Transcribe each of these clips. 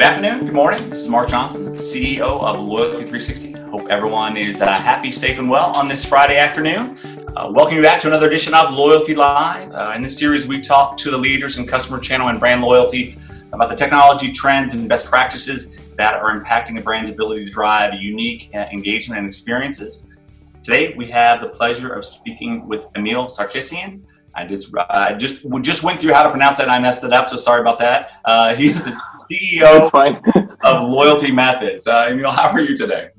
Good afternoon, good morning. This is Mark Johnson, CEO of Loyalty 360. Hope everyone is uh, happy, safe, and well on this Friday afternoon. Uh, welcome you back to another edition of Loyalty Live. Uh, in this series, we talk to the leaders in customer channel and brand loyalty about the technology trends and best practices that are impacting a brand's ability to drive unique uh, engagement and experiences. Today, we have the pleasure of speaking with Emil Sarkisian. I just I just just went through how to pronounce that and I messed it up, so sorry about that. Uh, he's the CEO of Loyalty Methods. Uh, Emil, how are you today?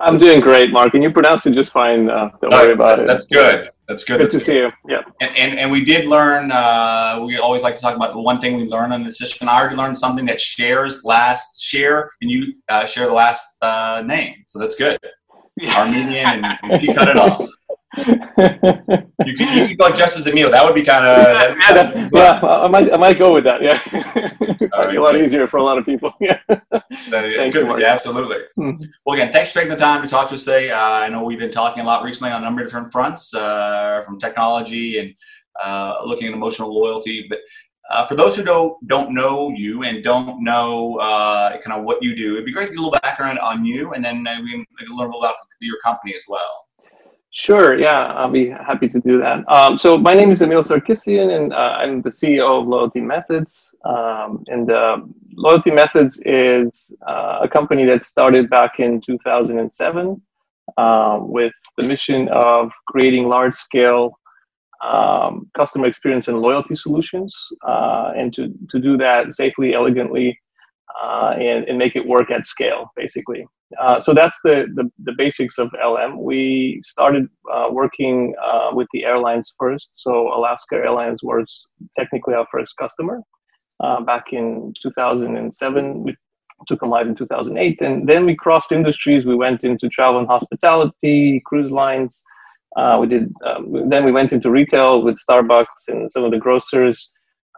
I'm doing great, Mark, and you pronounced it just fine. Uh, don't worry about it. That's good. That's good. Good That's to good. see you. Yeah. And, and, and we did learn. Uh, we always like to talk about the one thing we learned on this session. I already learned something that shares last share, and you uh, share the last uh, name. So that's good. Yeah. Armenian, and he cut it off. you can you can go just as Emil. That would be kind of yeah, yeah, I might I might go with that. Yeah, right, be a lot easier for a lot of people. Yeah, Thank you, yeah absolutely. Mm-hmm. Well, again, thanks for taking the time to talk to us today. Uh, I know we've been talking a lot recently on a number of different fronts, uh, from technology and uh, looking at emotional loyalty, but. Uh, for those who don't don't know you and don't know uh, kind of what you do, it'd be great to get a little background on you, and then uh, we can learn a little about your company as well. Sure, yeah, I'll be happy to do that. Um, so my name is Emil Sarkisian, and uh, I'm the CEO of Loyalty Methods. Um, and uh, Loyalty Methods is uh, a company that started back in 2007 um, with the mission of creating large-scale um, customer experience and loyalty solutions, uh, and to, to do that safely, elegantly, uh, and, and make it work at scale, basically. Uh, so that's the, the, the, basics of LM. We started uh, working uh, with the airlines first. So Alaska Airlines was technically our first customer uh, back in 2007. We took them live in 2008. And then we crossed industries. We went into travel and hospitality, cruise lines. Uh, we did. Um, then we went into retail with Starbucks and some of the grocers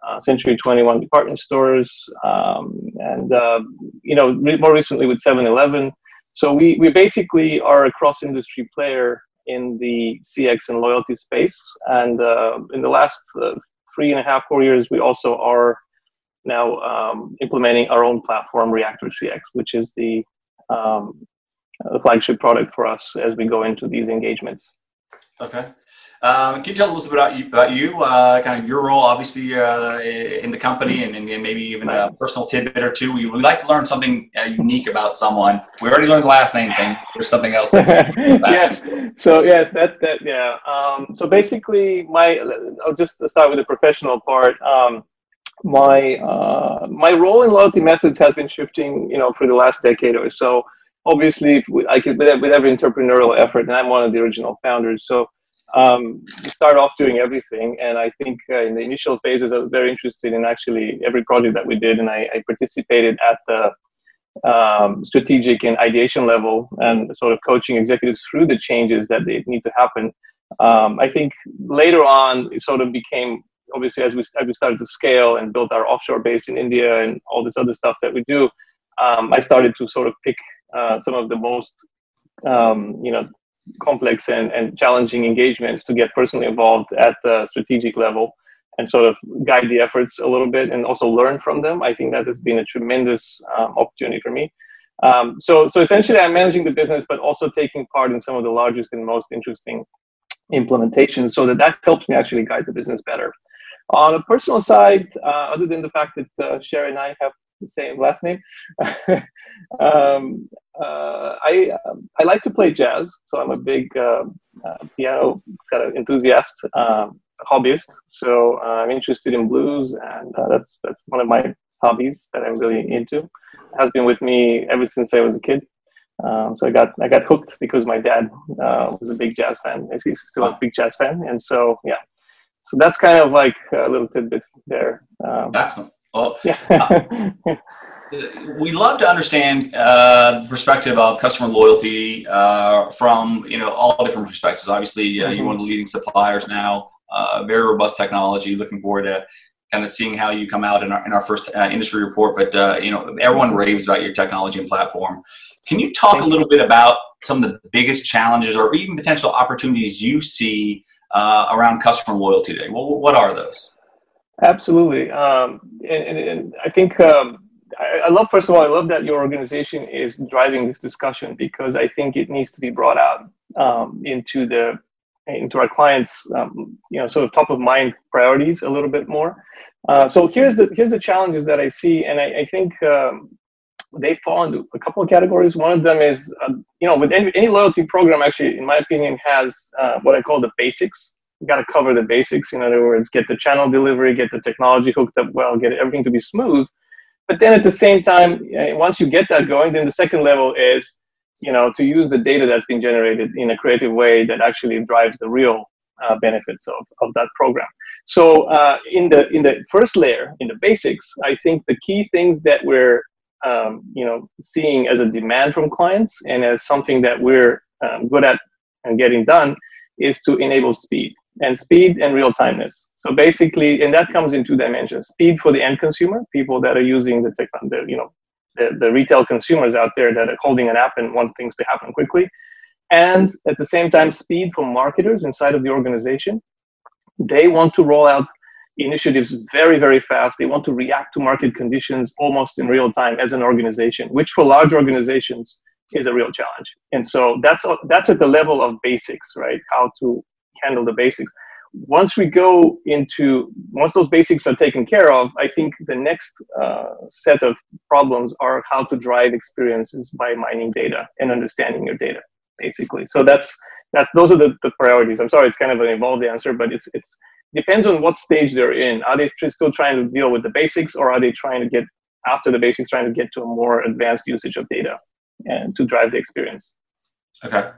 uh, Century 21 department stores, um, and uh, you know more recently with 7-Eleven. So we we basically are a cross industry player in the CX and loyalty space, and uh, in the last uh, three and a half four years, we also are now um, implementing our own platform, Reactor CX, which is the um, the flagship product for us as we go into these engagements. Okay. Um, can you tell us about you, about you uh, kind of your role, obviously, uh, in the company, and, and, maybe even a personal tidbit or two? We would like to learn something uh, unique about someone. We already learned the last name thing. There's something else. yes. So yes, that that yeah. Um, so basically, my I'll just start with the professional part. Um, my uh, my role in loyalty methods has been shifting, you know, for the last decade or so obviously I could with every entrepreneurial effort, and I'm one of the original founders. So um, start off doing everything, and I think uh, in the initial phases, I was very interested in actually every project that we did, and I, I participated at the um, strategic and ideation level, and sort of coaching executives through the changes that they need to happen. Um, I think later on, it sort of became obviously as we as we started to scale and build our offshore base in India and all this other stuff that we do. Um, I started to sort of pick uh, some of the most um, you know complex and, and challenging engagements to get personally involved at the strategic level and sort of guide the efforts a little bit and also learn from them. I think that has been a tremendous um, opportunity for me. Um, so, so essentially, I'm managing the business, but also taking part in some of the largest and most interesting implementations, so that that helps me actually guide the business better. On a personal side, uh, other than the fact that uh, Sherry and I have the same last name. um, uh, I um, I like to play jazz, so I'm a big uh, uh, piano kind of enthusiast, um, hobbyist. So uh, I'm interested in blues, and uh, that's that's one of my hobbies that I'm really into. It has been with me ever since I was a kid. Um, so I got I got hooked because my dad uh, was a big jazz fan. He's still a big jazz fan, and so yeah. So that's kind of like a little tidbit there. Um, Excellent. Well, yeah. we love to understand uh, the perspective of customer loyalty uh, from you know all different perspectives. Obviously, uh, mm-hmm. you're one of the leading suppliers now. Uh, very robust technology. Looking forward to kind of seeing how you come out in our in our first uh, industry report. But uh, you know, everyone raves about your technology and platform. Can you talk a little bit about some of the biggest challenges or even potential opportunities you see around customer loyalty today? Well, what are those? Absolutely, um, and, and, and, I think um, I, love first of all i love that your organization is driving this discussion because i think it needs to be brought out um, into the into our clients um, you know sort of top of mind priorities a little bit more. Uh, so here's the here's the challenges that i see and i, I think um, they fall into a couple of categories. One of them is uh, you know with any, any loyalty program actually in my opinion has uh, what i call the basics. You got to cover the basics. In other words get the channel delivery get the technology hooked up well get everything to be smooth but then at the same time once you get that going then the second level is you know to use the data that's been generated in a creative way that actually drives the real uh, benefits of, of that program. So uh, in the in the first layer in the basics i think the key things that we're um, you know seeing as a demand from clients and as something that we're um, good at and getting done is to enable speed and speed and real timeness. So basically, and that comes in two dimensions: speed for the end consumer, people that are using the tech, the, you know, the, the retail consumers out there that are holding an app and want things to happen quickly, and at the same time, speed for marketers inside of the organization. They want to roll out initiatives very, very fast. They want to react to market conditions almost in real time as an organization, which for large organizations is a real challenge. And so that's that's at the level of basics, right? How to handle the basics. Once we go into, once those basics are taken care of, I think the next uh, set of problems are how to drive experiences by mining data and understanding your data, basically. So that's, that's those are the, the priorities. I'm sorry, it's kind of an evolved answer, but it's, it's depends on what stage they're in. Are they still trying to deal with the basics or are they trying to get after the basics, trying to get to a more advanced usage of data and to drive the experience? Okay.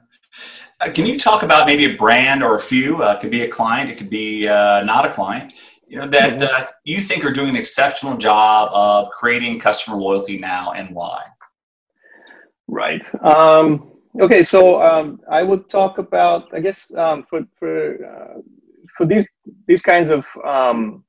Uh, can you talk about maybe a brand or a few? Uh, it could be a client, it could be uh, not a client. You know that mm-hmm. uh, you think are doing an exceptional job of creating customer loyalty now, and why? Right. Um, okay. So um, I would talk about, I guess, um, for for uh, for these these kinds of um,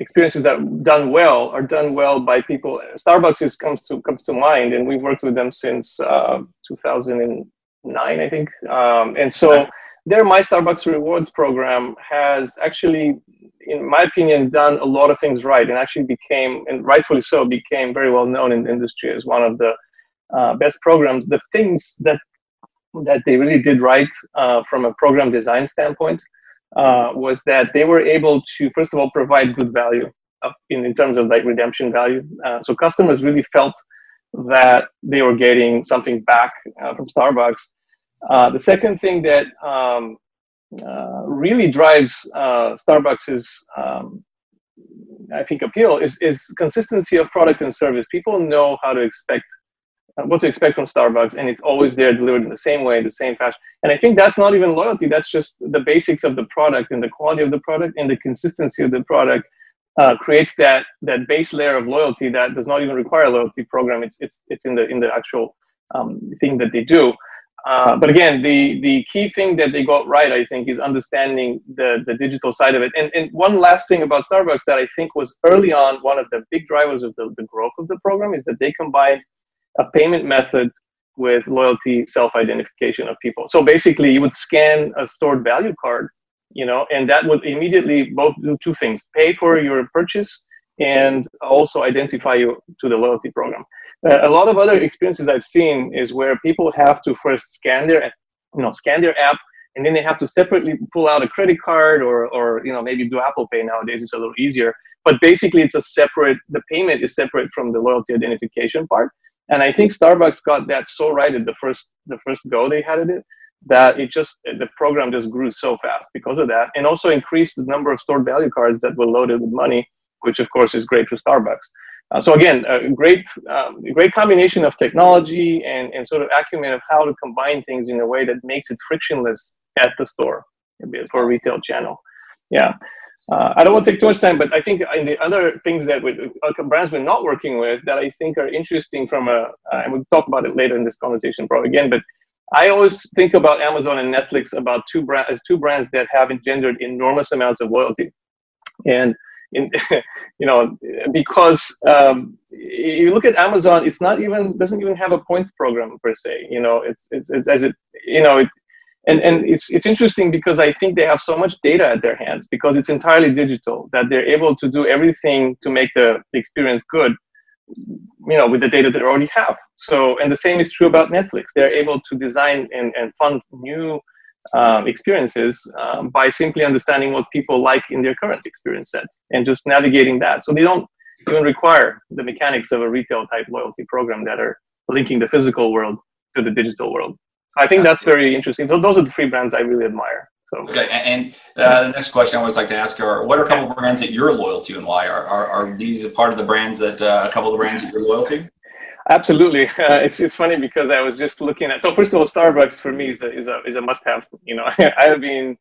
experiences that done well are done well by people. Starbucks is comes to comes to mind, and we've worked with them since uh, 2000 nine, I think. Um, and so their My Starbucks Rewards program has actually, in my opinion, done a lot of things right and actually became, and rightfully so, became very well known in the industry as one of the uh, best programs. The things that that they really did right uh, from a program design standpoint uh, was that they were able to, first of all, provide good value in, in terms of like redemption value. Uh, so customers really felt that they were getting something back uh, from Starbucks. Uh, the second thing that um, uh, really drives uh, Starbucks's, um, I think, appeal is, is consistency of product and service. People know how to expect uh, what to expect from Starbucks, and it's always there delivered in the same way, the same fashion. And I think that's not even loyalty. That's just the basics of the product and the quality of the product and the consistency of the product uh, creates that that base layer of loyalty that does not even require a loyalty program. It's it's it's in the in the actual um, thing that they do. Uh, but again, the the key thing that they got right, I think, is understanding the the digital side of it. And and one last thing about Starbucks that I think was early on one of the big drivers of the, the growth of the program is that they combined a payment method with loyalty self-identification of people. So basically, you would scan a stored value card, you know, and that would immediately both do two things: pay for your purchase and also identify you to the loyalty program. Uh, a lot of other experiences I've seen is where people have to first scan their, you know, scan their app, and then they have to separately pull out a credit card or, or you know, maybe do Apple Pay nowadays. It's a little easier, but basically it's a separate. The payment is separate from the loyalty identification part. And I think Starbucks got that so right at the first the first go they had at it that it just the program just grew so fast because of that, and also increased the number of stored value cards that were loaded with money, which of course is great for Starbucks. Uh, so again, a great, um, great combination of technology and, and sort of acumen of how to combine things in a way that makes it frictionless at the store for a retail channel. Yeah. Uh, I don't want to take too much time, but I think in the other things that we, uh, brands we're not working with that I think are interesting from a, uh, and we'll talk about it later in this conversation probably again, but I always think about Amazon and Netflix about two brands as two brands that have engendered enormous amounts of loyalty. And in, you know, because um, you look at Amazon, it's not even doesn't even have a points program per se. You know, it's it's, it's as it you know it, and and it's it's interesting because I think they have so much data at their hands because it's entirely digital that they're able to do everything to make the, the experience good. you know with the data that they already have so and the same is true about netflix they're able to design and, and fund new um, experiences um, by simply understanding what people like in their current experience set and just navigating that so they don't even require the mechanics of a retail type loyalty program that are linking the physical world to the digital world so i think that's very interesting so those are the three brands i really admire so. Okay, and uh, the next question I always like to ask are: What are a couple of brands that you're loyal to, and why? Are are, are these a part of the brands that uh, a couple of the brands that you're loyal to? Absolutely, uh, it's it's funny because I was just looking at. So first of all, Starbucks for me is a is a is a must have. You know, I have been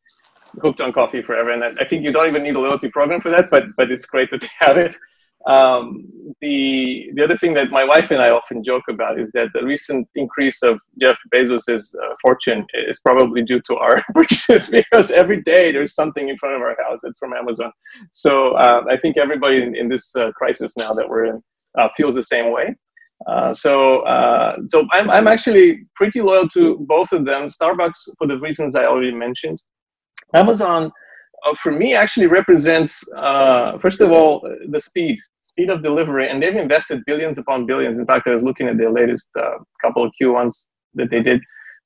hooked on coffee forever, and I think you don't even need a loyalty program for that. But but it's great that they have it. Um, the the other thing that my wife and I often joke about is that the recent increase of Jeff Bezos's uh, fortune is probably due to our purchases because every day there's something in front of our house that's from Amazon. So uh, I think everybody in, in this uh, crisis now that we're in uh, feels the same way. Uh, so uh, so I'm I'm actually pretty loyal to both of them. Starbucks for the reasons I already mentioned. Amazon. for me, actually represents first of all the speed speed of delivery, and they've invested billions upon billions. In fact, I was looking at their latest uh, couple of Q1s that they did,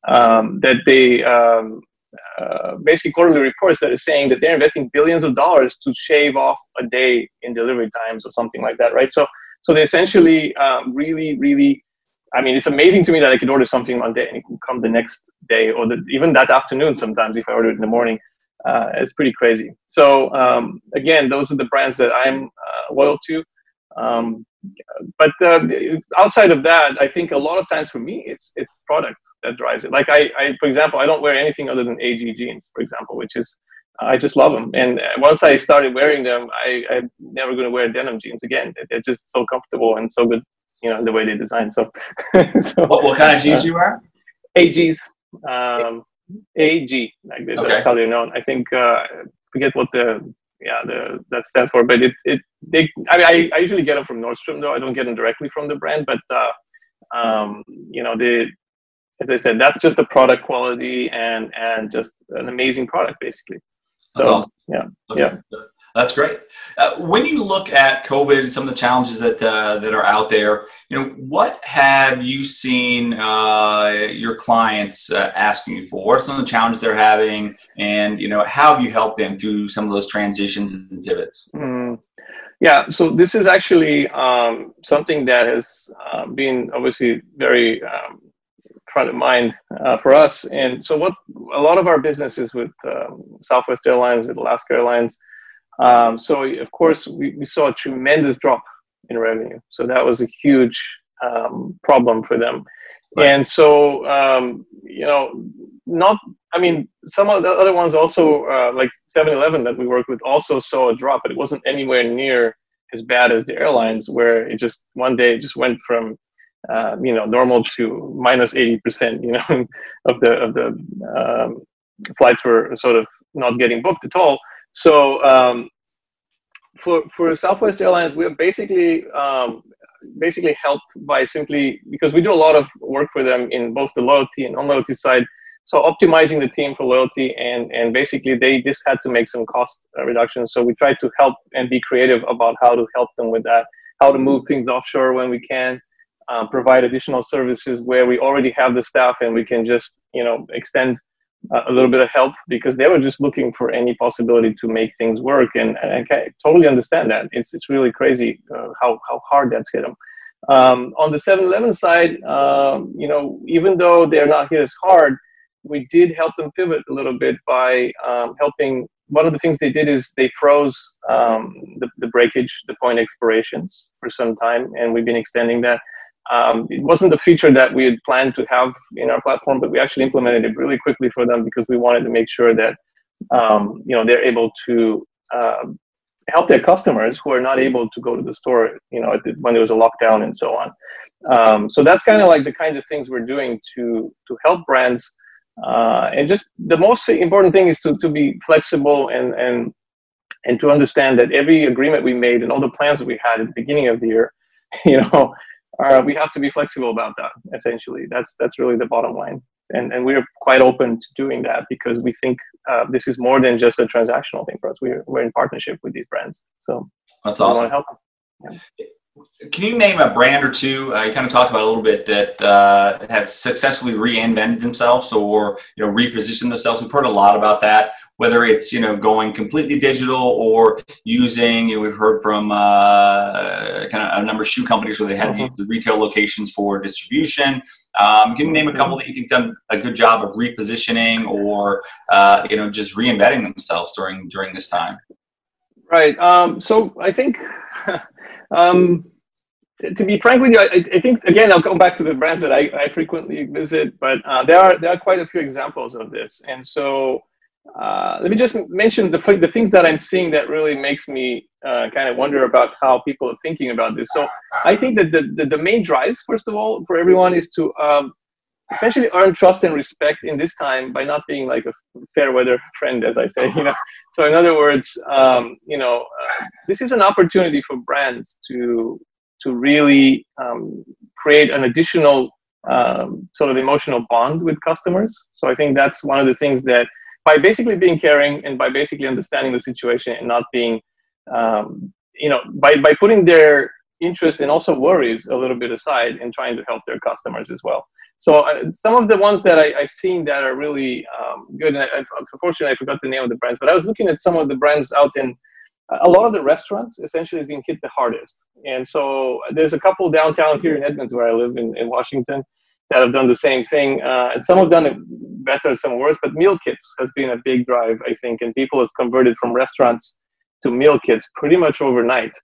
um, that they um, uh, basically quarterly reports that is saying that they're investing billions of dollars to shave off a day in delivery times or something like that, right? So, so they essentially um, really, really. I mean, it's amazing to me that I could order something one day and it can come the next day or the, even that afternoon sometimes if I order it in the morning. Uh, it's pretty crazy. So um, again, those are the brands that I'm uh, loyal to. Um, but uh, outside of that, I think a lot of times for me, it's it's product that drives it. Like I, I, for example, I don't wear anything other than AG jeans, for example, which is I just love them. And once I started wearing them, I, I'm never going to wear denim jeans again. They're just so comfortable and so good, you know, the way they design. So, so what, what, kind of jeans uh, you wear? AGs, um, AG, like that's okay. how they're known. I think uh, forget what the yeah, the, that stands for. But it, it they, I, mean, I, I usually get them from Nordstrom though. I don't get them directly from the brand, but uh, um, you know, the as I said, that's just the product quality and and just an amazing product basically. So awesome. yeah, okay. yeah. That's great. Uh, when you look at COVID and some of the challenges that uh, that are out there, you know, what have you seen uh, your clients uh, asking you for? What are some of the challenges they're having, and you know, how have you helped them through some of those transitions and pivots? Mm. Yeah, so this is actually um, something that has uh, been obviously very um, front of mind uh, for us. And so, what a lot of our businesses with um, Southwest Airlines, with Alaska Airlines um, so of course we, we saw a tremendous drop in revenue. So that was a huge um, problem for them. Right. And so um, you know, not I mean some of the other ones also uh, like 7-Eleven that we worked with also saw a drop, but it wasn't anywhere near as bad as the airlines, where it just one day it just went from uh, you know normal to minus 80 percent you know of the of the um, flights were sort of not getting booked at all so um, for for Southwest Airlines, we're basically um, basically helped by simply because we do a lot of work for them in both the loyalty and non-loyalty side. So optimizing the team for loyalty and and basically they just had to make some cost reductions. So we tried to help and be creative about how to help them with that, how to move things offshore when we can. Uh, provide additional services where we already have the staff and we can just you know extend a little bit of help because they were just looking for any possibility to make things work. And, and I totally understand that. It's, it's really crazy uh, how, how hard that's hit them. Um, on the 7-Eleven side, um, you know, even though they're not hit as hard, we did help them pivot a little bit by um, helping. One of the things they did is they froze um, the, the breakage, the point expirations for some time, and we've been extending that. Um, it wasn't a feature that we had planned to have in our platform, but we actually implemented it really quickly for them because we wanted to make sure that um, you know they're able to uh, help their customers who are not able to go to the store, you know, when there was a lockdown and so on. Um, so that's kind of like the kinds of things we're doing to to help brands. Uh, and just the most important thing is to to be flexible and and and to understand that every agreement we made and all the plans that we had at the beginning of the year, you know, uh, we have to be flexible about that. Essentially, that's that's really the bottom line, and and we're quite open to doing that because we think uh, this is more than just a transactional thing for us. We're we're in partnership with these brands, so that's awesome. Yeah. Can you name a brand or two? Uh, you kind of talked about a little bit that uh, had successfully reinvented themselves or you know repositioned themselves. We've heard a lot about that. Whether it's you know going completely digital or using, you know, we've heard from uh, kind of a number of shoe companies where they had mm-hmm. the retail locations for distribution. Um, can you name a couple that you think done a good job of repositioning or uh, you know just reinventing themselves during during this time? Right. Um, so I think. um, to be frank with you, I, I, think again I'll go back to the brands that I, I frequently visit, but uh, there are there are quite a few examples of this, and so uh, let me just mention the the things that I'm seeing that really makes me uh, kind of wonder about how people are thinking about this. So I think that the, the, the main drives, first of all, for everyone is to um, essentially earn trust and respect in this time by not being like a fair weather friend, as I say. You know, so in other words, um, you know, uh, this is an opportunity for brands to to really um, create an additional um, sort of emotional bond with customers. So I think that's one of the things that by basically being caring and by basically understanding the situation and not being, um, you know, by, by putting their interest and also worries a little bit aside and trying to help their customers as well. So uh, some of the ones that I, have seen that are really um, good, and I, unfortunately I forgot the name of the brands, but I was looking at some of the brands out in a lot of the restaurants essentially is being hit the hardest. And so there's a couple downtown here in Edmonds where I live in, in Washington that have done the same thing. Uh, and some have done it better, some worse, but meal kits has been a big drive, I think, and people have converted from restaurants to meal kits pretty much overnight.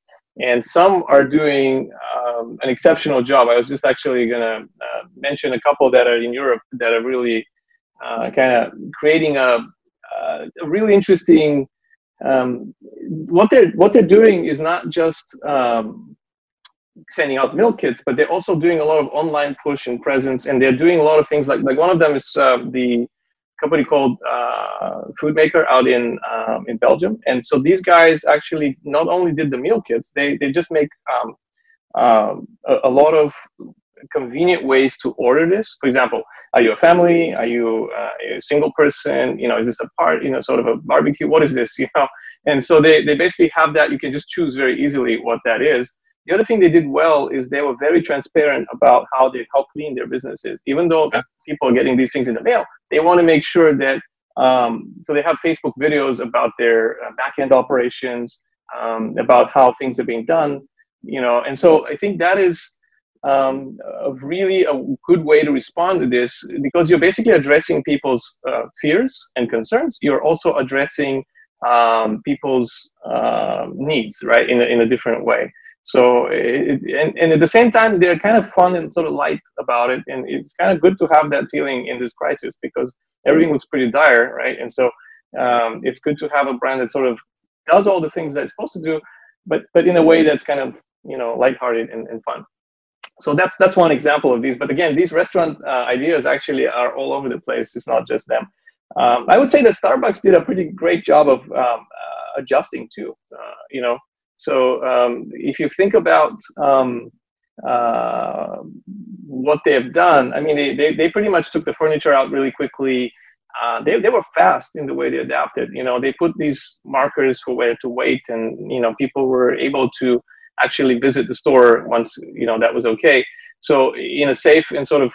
And some are doing um, an exceptional job. I was just actually going to uh, mention a couple that are in Europe that are really uh, kind of creating a, uh, a really interesting um, what they're what they're doing is not just um, sending out meal kits, but they're also doing a lot of online push and presence, and they're doing a lot of things like like one of them is uh, the company called uh, Foodmaker out in um, in Belgium, and so these guys actually not only did the meal kits, they they just make um, um, a, a, lot of convenient ways to order this. For example, are you a family? Are you uh, a single person? You know, is this a part? You know, sort of a barbecue? What is this? You know, and so they they basically have that. You can just choose very easily what that is. The other thing they did well is they were very transparent about how they how clean their business is. Even though people are getting these things in the mail, they want to make sure that. Um, so they have Facebook videos about their uh, back end operations, um, about how things are being done. You know, and so I think that is um, of really a good way to respond to this because you're basically addressing people's uh, fears and concerns. You're also addressing um, people's uh, needs, right, in a, in a different way. So, it, and, and at the same time, they're kind of fun and sort of light about it. And it's kind of good to have that feeling in this crisis because everything looks pretty dire, right? And so um, it's good to have a brand that sort of does all the things that it's supposed to do, but, but in a way that's kind of, you know, lighthearted and, and fun so that's that's one example of these but again these restaurant uh, ideas actually are all over the place it's not just them um, i would say that starbucks did a pretty great job of um, uh, adjusting to uh, you know so um, if you think about um, uh, what they have done i mean they, they, they, pretty much took the furniture out really quickly uh, they, they were fast in the way they adapted you know they put these markers for where to wait and you know people were able to actually visit the store once you know that was okay. So in a safe and sort of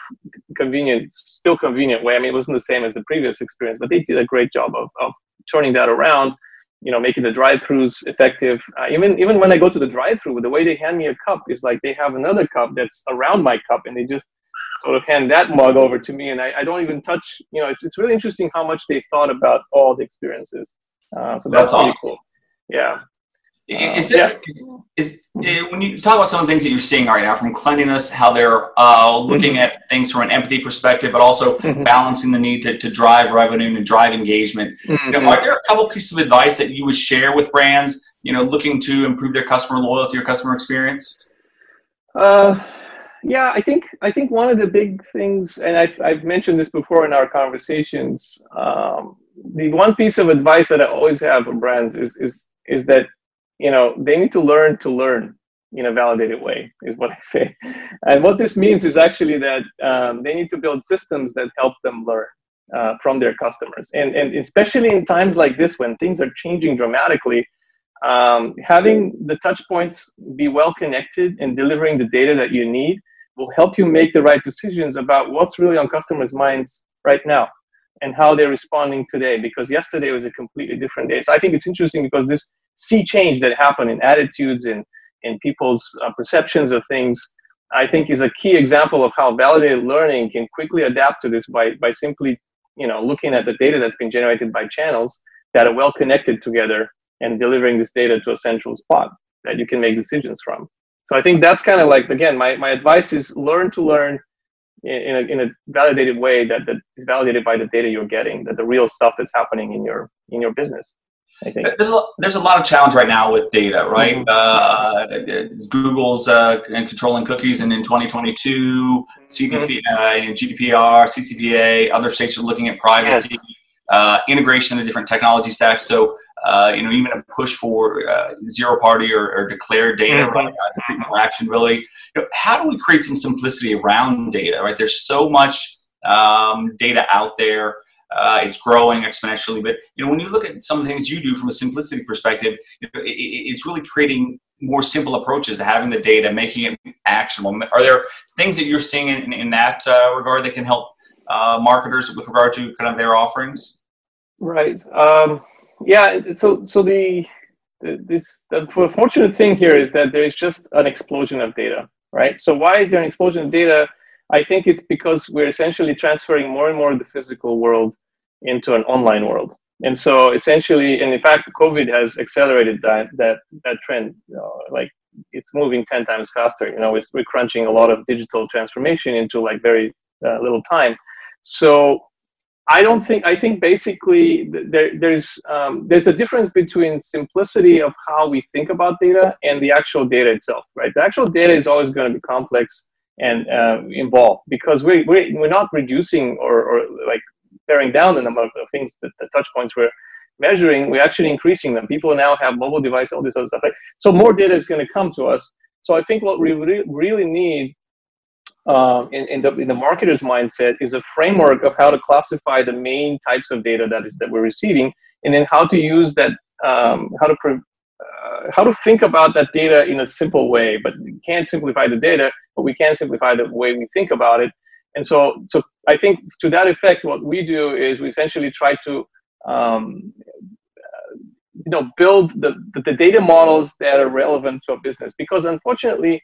convenient, still convenient way. I mean, it wasn't the same as the previous experience, but they did a great job of, of turning that around. You know, making the drive-throughs effective. Uh, even even when I go to the drive-through, the way they hand me a cup is like they have another cup that's around my cup, and they just sort of hand that mug over to me, and I, I don't even touch. You know, it's it's really interesting how much they thought about all the experiences. Uh, so that's, that's awesome. cool. Yeah. Is there, yeah. is, eh, when you talk about some of the things that you're seeing right now from cleanliness, how they're uh, looking mm-hmm. at things from an empathy perspective, but also mm-hmm. balancing the need to, to drive revenue and drive engagement. Mm-hmm. You know, are there a couple pieces of advice that you would share with brands, you know, looking to improve their customer loyalty or customer experience? Uh, yeah, I think I think one of the big things, and I've, I've mentioned this before in our conversations. Um, the one piece of advice that I always have for brands is is is that you know they need to learn to learn in a validated way is what i say. And what this means is actually that um, they need to build systems that help them learn uh, from their customers. And, and especially in times like this when things are changing dramatically um, having the touch points be well connected and delivering the data that you need will help you make the right decisions about what's really on customers' minds right now and how they're responding today because yesterday was a completely different day. So i think it's interesting because this sea change that happened in attitudes and in people's uh, perceptions of things i think is a key example of how validated learning can quickly adapt to this by, by simply you know looking at the data that's been generated by channels that are well connected together and delivering this data to a central spot that you can make decisions from so i think that's kind of like again my, my advice is learn to learn in a, in a validated way that, that is validated by the data you're getting, that the real stuff that's happening in your in your business. I think there's a, there's a lot of challenge right now with data, right? Mm-hmm. Uh, Google's uh, controlling cookies, and in 2022, CDP, mm-hmm. uh, GDPR, CCPA, other states are looking at privacy, yes. Uh, integration of different technology stacks. So uh, you know, even a push for uh, zero party or, or declared data, mm-hmm. right? Uh, really. You know, how do we create some simplicity around data, right? There's so much um, data out there. Uh, it's growing exponentially, but you know when you look at some of the things you do from a simplicity perspective, you know, it, it's really creating more simple approaches to having the data, making it actionable. Are there things that you're seeing in, in that uh, regard that can help uh, marketers with regard to kind of their offerings? Right. Um, yeah. So so the, the this the fortunate thing here is that there is just an explosion of data, right? So why is there an explosion of data? I think it's because we're essentially transferring more and more of the physical world into an online world. And so essentially, and in fact, COVID has accelerated that that that trend. You know, like it's moving ten times faster. You know, we're crunching a lot of digital transformation into like very uh, little time. So I don't think I think basically there, there's um, there's a difference between simplicity of how we think about data and the actual data itself, right? The actual data is always going to be complex and uh, involved because we we we're not reducing or, or like paring down the number of things that the touch points we're measuring. We're actually increasing them. People now have mobile devices, all this other stuff. So more data is going to come to us. So I think what we re- really need um, in, in, the, in the marketer's mindset is a framework of how to classify the main types of data that is that we're receiving, and then how to use that, um, how to uh, how to think about that data in a simple way. But we can't simplify the data, but we can simplify the way we think about it. And so, so I think to that effect, what we do is we essentially try to um, you know build the, the data models that are relevant to a business because unfortunately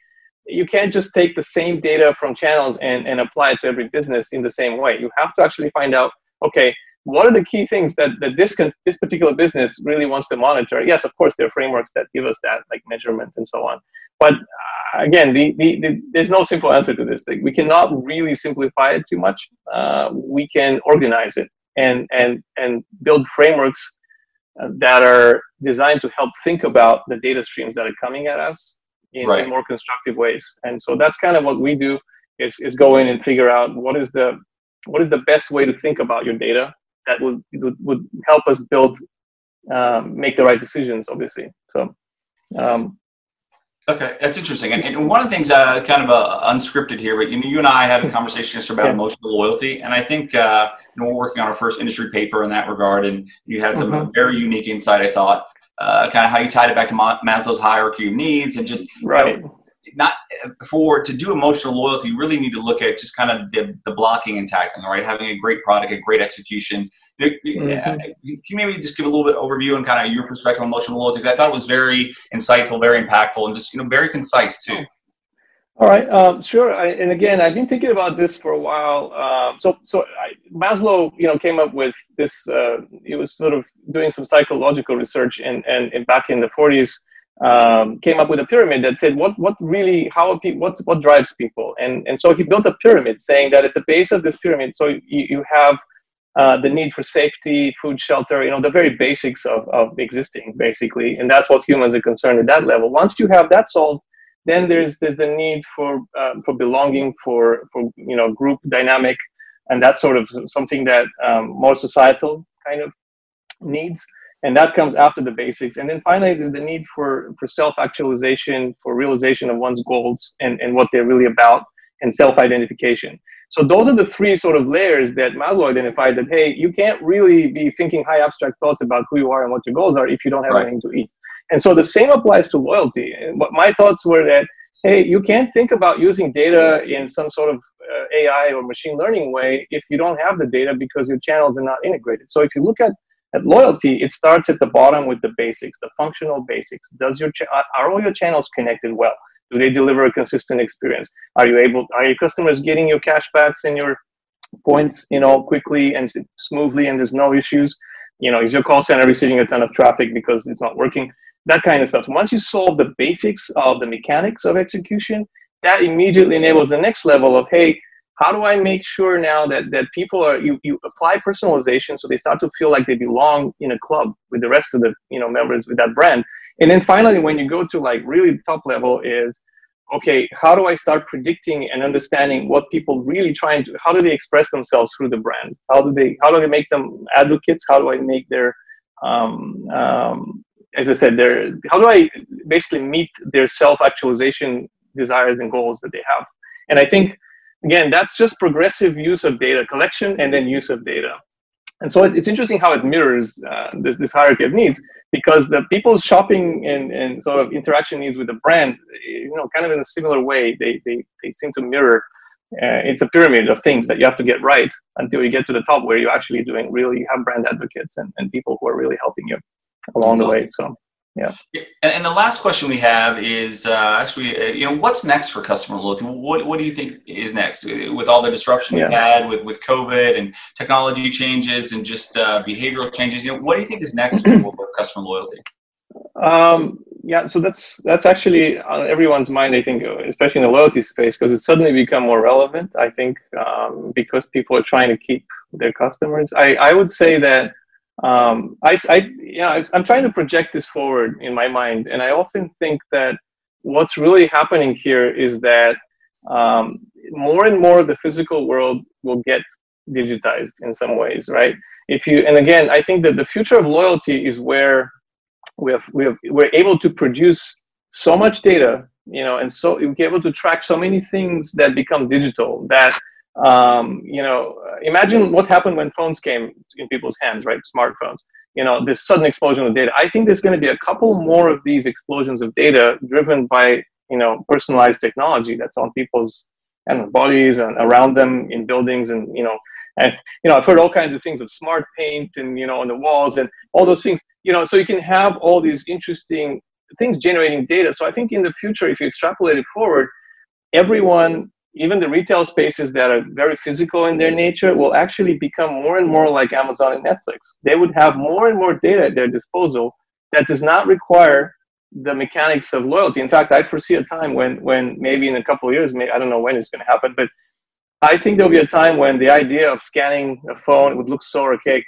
you can't just take the same data from channels and, and apply it to every business in the same way. You have to actually find out, okay, what are the key things that, that this can, this particular business really wants to monitor? Yes, of course, there are frameworks that give us that, like measurement and so on. But uh, again, the, the, the, there's no simple answer to this thing. We cannot really simplify it too much. Uh, we can organize it and, and, and build frameworks uh, that are designed to help think about the data streams that are coming at us in, right. in more constructive ways. And so that's kind of what we do is, is go in and figure out what is the what is the best way to think about your data that would would, would help us build um, make the right decisions obviously so um, okay that's interesting and, and one of the things uh, kind of uh, unscripted here but you, you and i had a conversation yesterday about yeah. emotional loyalty and i think uh, you know, we're working on our first industry paper in that regard and you had some mm-hmm. very unique insight i thought uh, kind of how you tied it back to Maslow's hierarchy of needs, and just right. You know, not for to do emotional loyalty, you really need to look at just kind of the, the blocking and tackling, right? Having a great product, a great execution. Mm-hmm. Can you maybe just give a little bit overview and kind of your perspective on emotional loyalty? I thought it was very insightful, very impactful, and just you know very concise too. All right, um, sure. I, and again, I've been thinking about this for a while. Um, so, so I, Maslow, you know, came up with this. Uh, he was sort of doing some psychological research, and and, and back in the 40s, um, came up with a pyramid that said what what really how people what what drives people, and and so he built a pyramid saying that at the base of this pyramid, so you, you have uh, the need for safety, food, shelter, you know, the very basics of, of existing, basically. And that's what humans are concerned at that level. Once you have that solved, then there's there's the need for uh, for belonging, for for you know group dynamic, and that's sort of something that um, more societal kind of needs, and that comes after the basics. And then finally, the need for for self actualization, for realization of one's goals and and what they're really about, and self identification. So those are the three sort of layers that Maslow identified that hey, you can't really be thinking high abstract thoughts about who you are and what your goals are if you don't have right. anything to eat. And so the same applies to loyalty. And what my thoughts were that, hey, you can't think about using data in some sort of uh, AI or machine learning way if you don't have the data because your channels are not integrated. So if you look at at loyalty, it starts at the bottom with the basics, the functional basics. Does your are all your channels connected well? Do they deliver a consistent experience? Are you able? Are your customers getting your cashbacks and your points, you know, quickly and smoothly, and there's no issues? You know, is your call center receiving a ton of traffic because it's not working? That kind of stuff. Once you solve the basics of the mechanics of execution, that immediately enables the next level of hey, how do I make sure now that that people are you, you apply personalization so they start to feel like they belong in a club with the rest of the you know members with that brand and then finally when you go to like really top level is okay how do I start predicting and understanding what people really trying to how do they express themselves through the brand? How do they how do I make them advocates? How do I make their um, um, as I said their how do I basically meet their self actualization desires and goals that they have? And I think again, that's just progressive use of data collection and then use of data. And so it's interesting how it mirrors uh, this, this hierarchy of needs because the people's shopping and, and sort of interaction needs with the brand, you know, kind of in a similar way, they, they, they seem to mirror. Uh, it's a pyramid of things that you have to get right until you get to the top where you're actually doing really, you have brand advocates and, and people who are really helping you along the way. So yeah. And, and, the last question we have is uh, actually, uh, you know, what's next for customer loyalty? What What do you think is next with all the disruption yeah. we had with with COVID and technology changes and just uh, behavioral changes? You know, what do you think is next for customer loyalty? Um, yeah, so that's that's actually on everyone's mind. I think, especially in the loyalty space, because it's suddenly become more relevant. I think um, because people are trying to keep their customers. I I would say that um, I, I, yeah, I'm trying to project this forward in my mind, and I often think that what's really happening here is that um, more and more the physical world will get digitized in some ways, right? If you, and again, I think that the future of loyalty is where we have, we have, we're able to produce so much data, you know, and so we're able to track so many things that become digital that um, you know, imagine what happened when phones came in people's hands, right? Smartphones. You know, this sudden explosion of data. I think there's going to be a couple more of these explosions of data driven by you know personalized technology that's on people's and bodies and around them in buildings and you know and you know i've heard all kinds of things of smart paint and you know on the walls and all those things you know so you can have all these interesting things generating data so i think in the future if you extrapolate it forward everyone even the retail spaces that are very physical in their nature will actually become more and more like Amazon and Netflix. They would have more and more data at their disposal that does not require the mechanics of loyalty. In fact, I foresee a time when, when maybe in a couple of years, maybe, I don't know when it's going to happen, but I think there'll be a time when the idea of scanning a phone would look so archaic.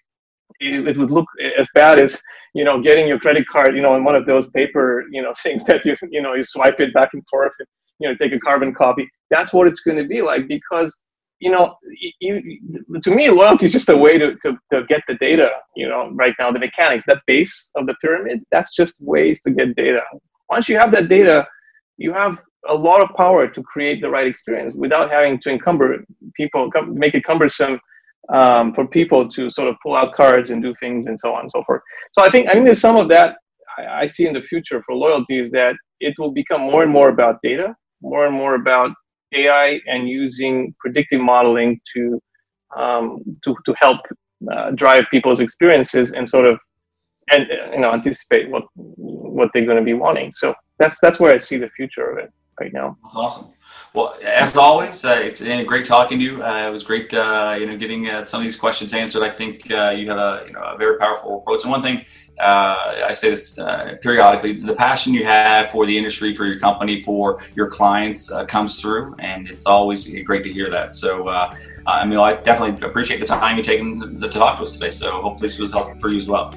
It, would look as bad as you know getting your credit card, you know, in one of those paper, you know, things that you you know you swipe it back and forth. And, you know take a carbon copy that's what it's going to be like because you know you, to me loyalty is just a way to, to, to get the data you know right now the mechanics that base of the pyramid that's just ways to get data. Once you have that data you have a lot of power to create the right experience without having to encumber people make it cumbersome um, for people to sort of pull out cards and do things and so on and so forth. So i think i think there's some of that I, I see in the future for loyalty is that it will become more and more about data more and more about AI and using predictive modeling to um, to to help uh, drive people's experiences and sort of and you know anticipate what what they're going to be wanting. So that's that's where I see the future of it right now. That's awesome. Well, as always, uh, it's uh, great talking to you. Uh, it was great, uh, you know, getting uh, some of these questions answered. I think uh, you have a, you know, a very powerful approach. And one thing uh, I say this uh, periodically, the passion you have for the industry, for your company, for your clients uh, comes through, and it's always great to hear that. So, uh, I mean, I definitely appreciate the time you taken to talk to us today. So, hopefully, this was helpful for you as well.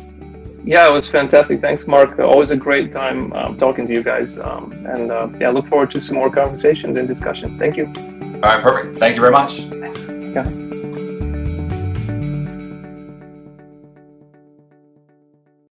Yeah, it was fantastic. Thanks, Mark. Always a great time um, talking to you guys. Um, and uh, yeah, look forward to some more conversations and discussion. Thank you. All right, perfect. Thank you very much. Thanks. Yeah.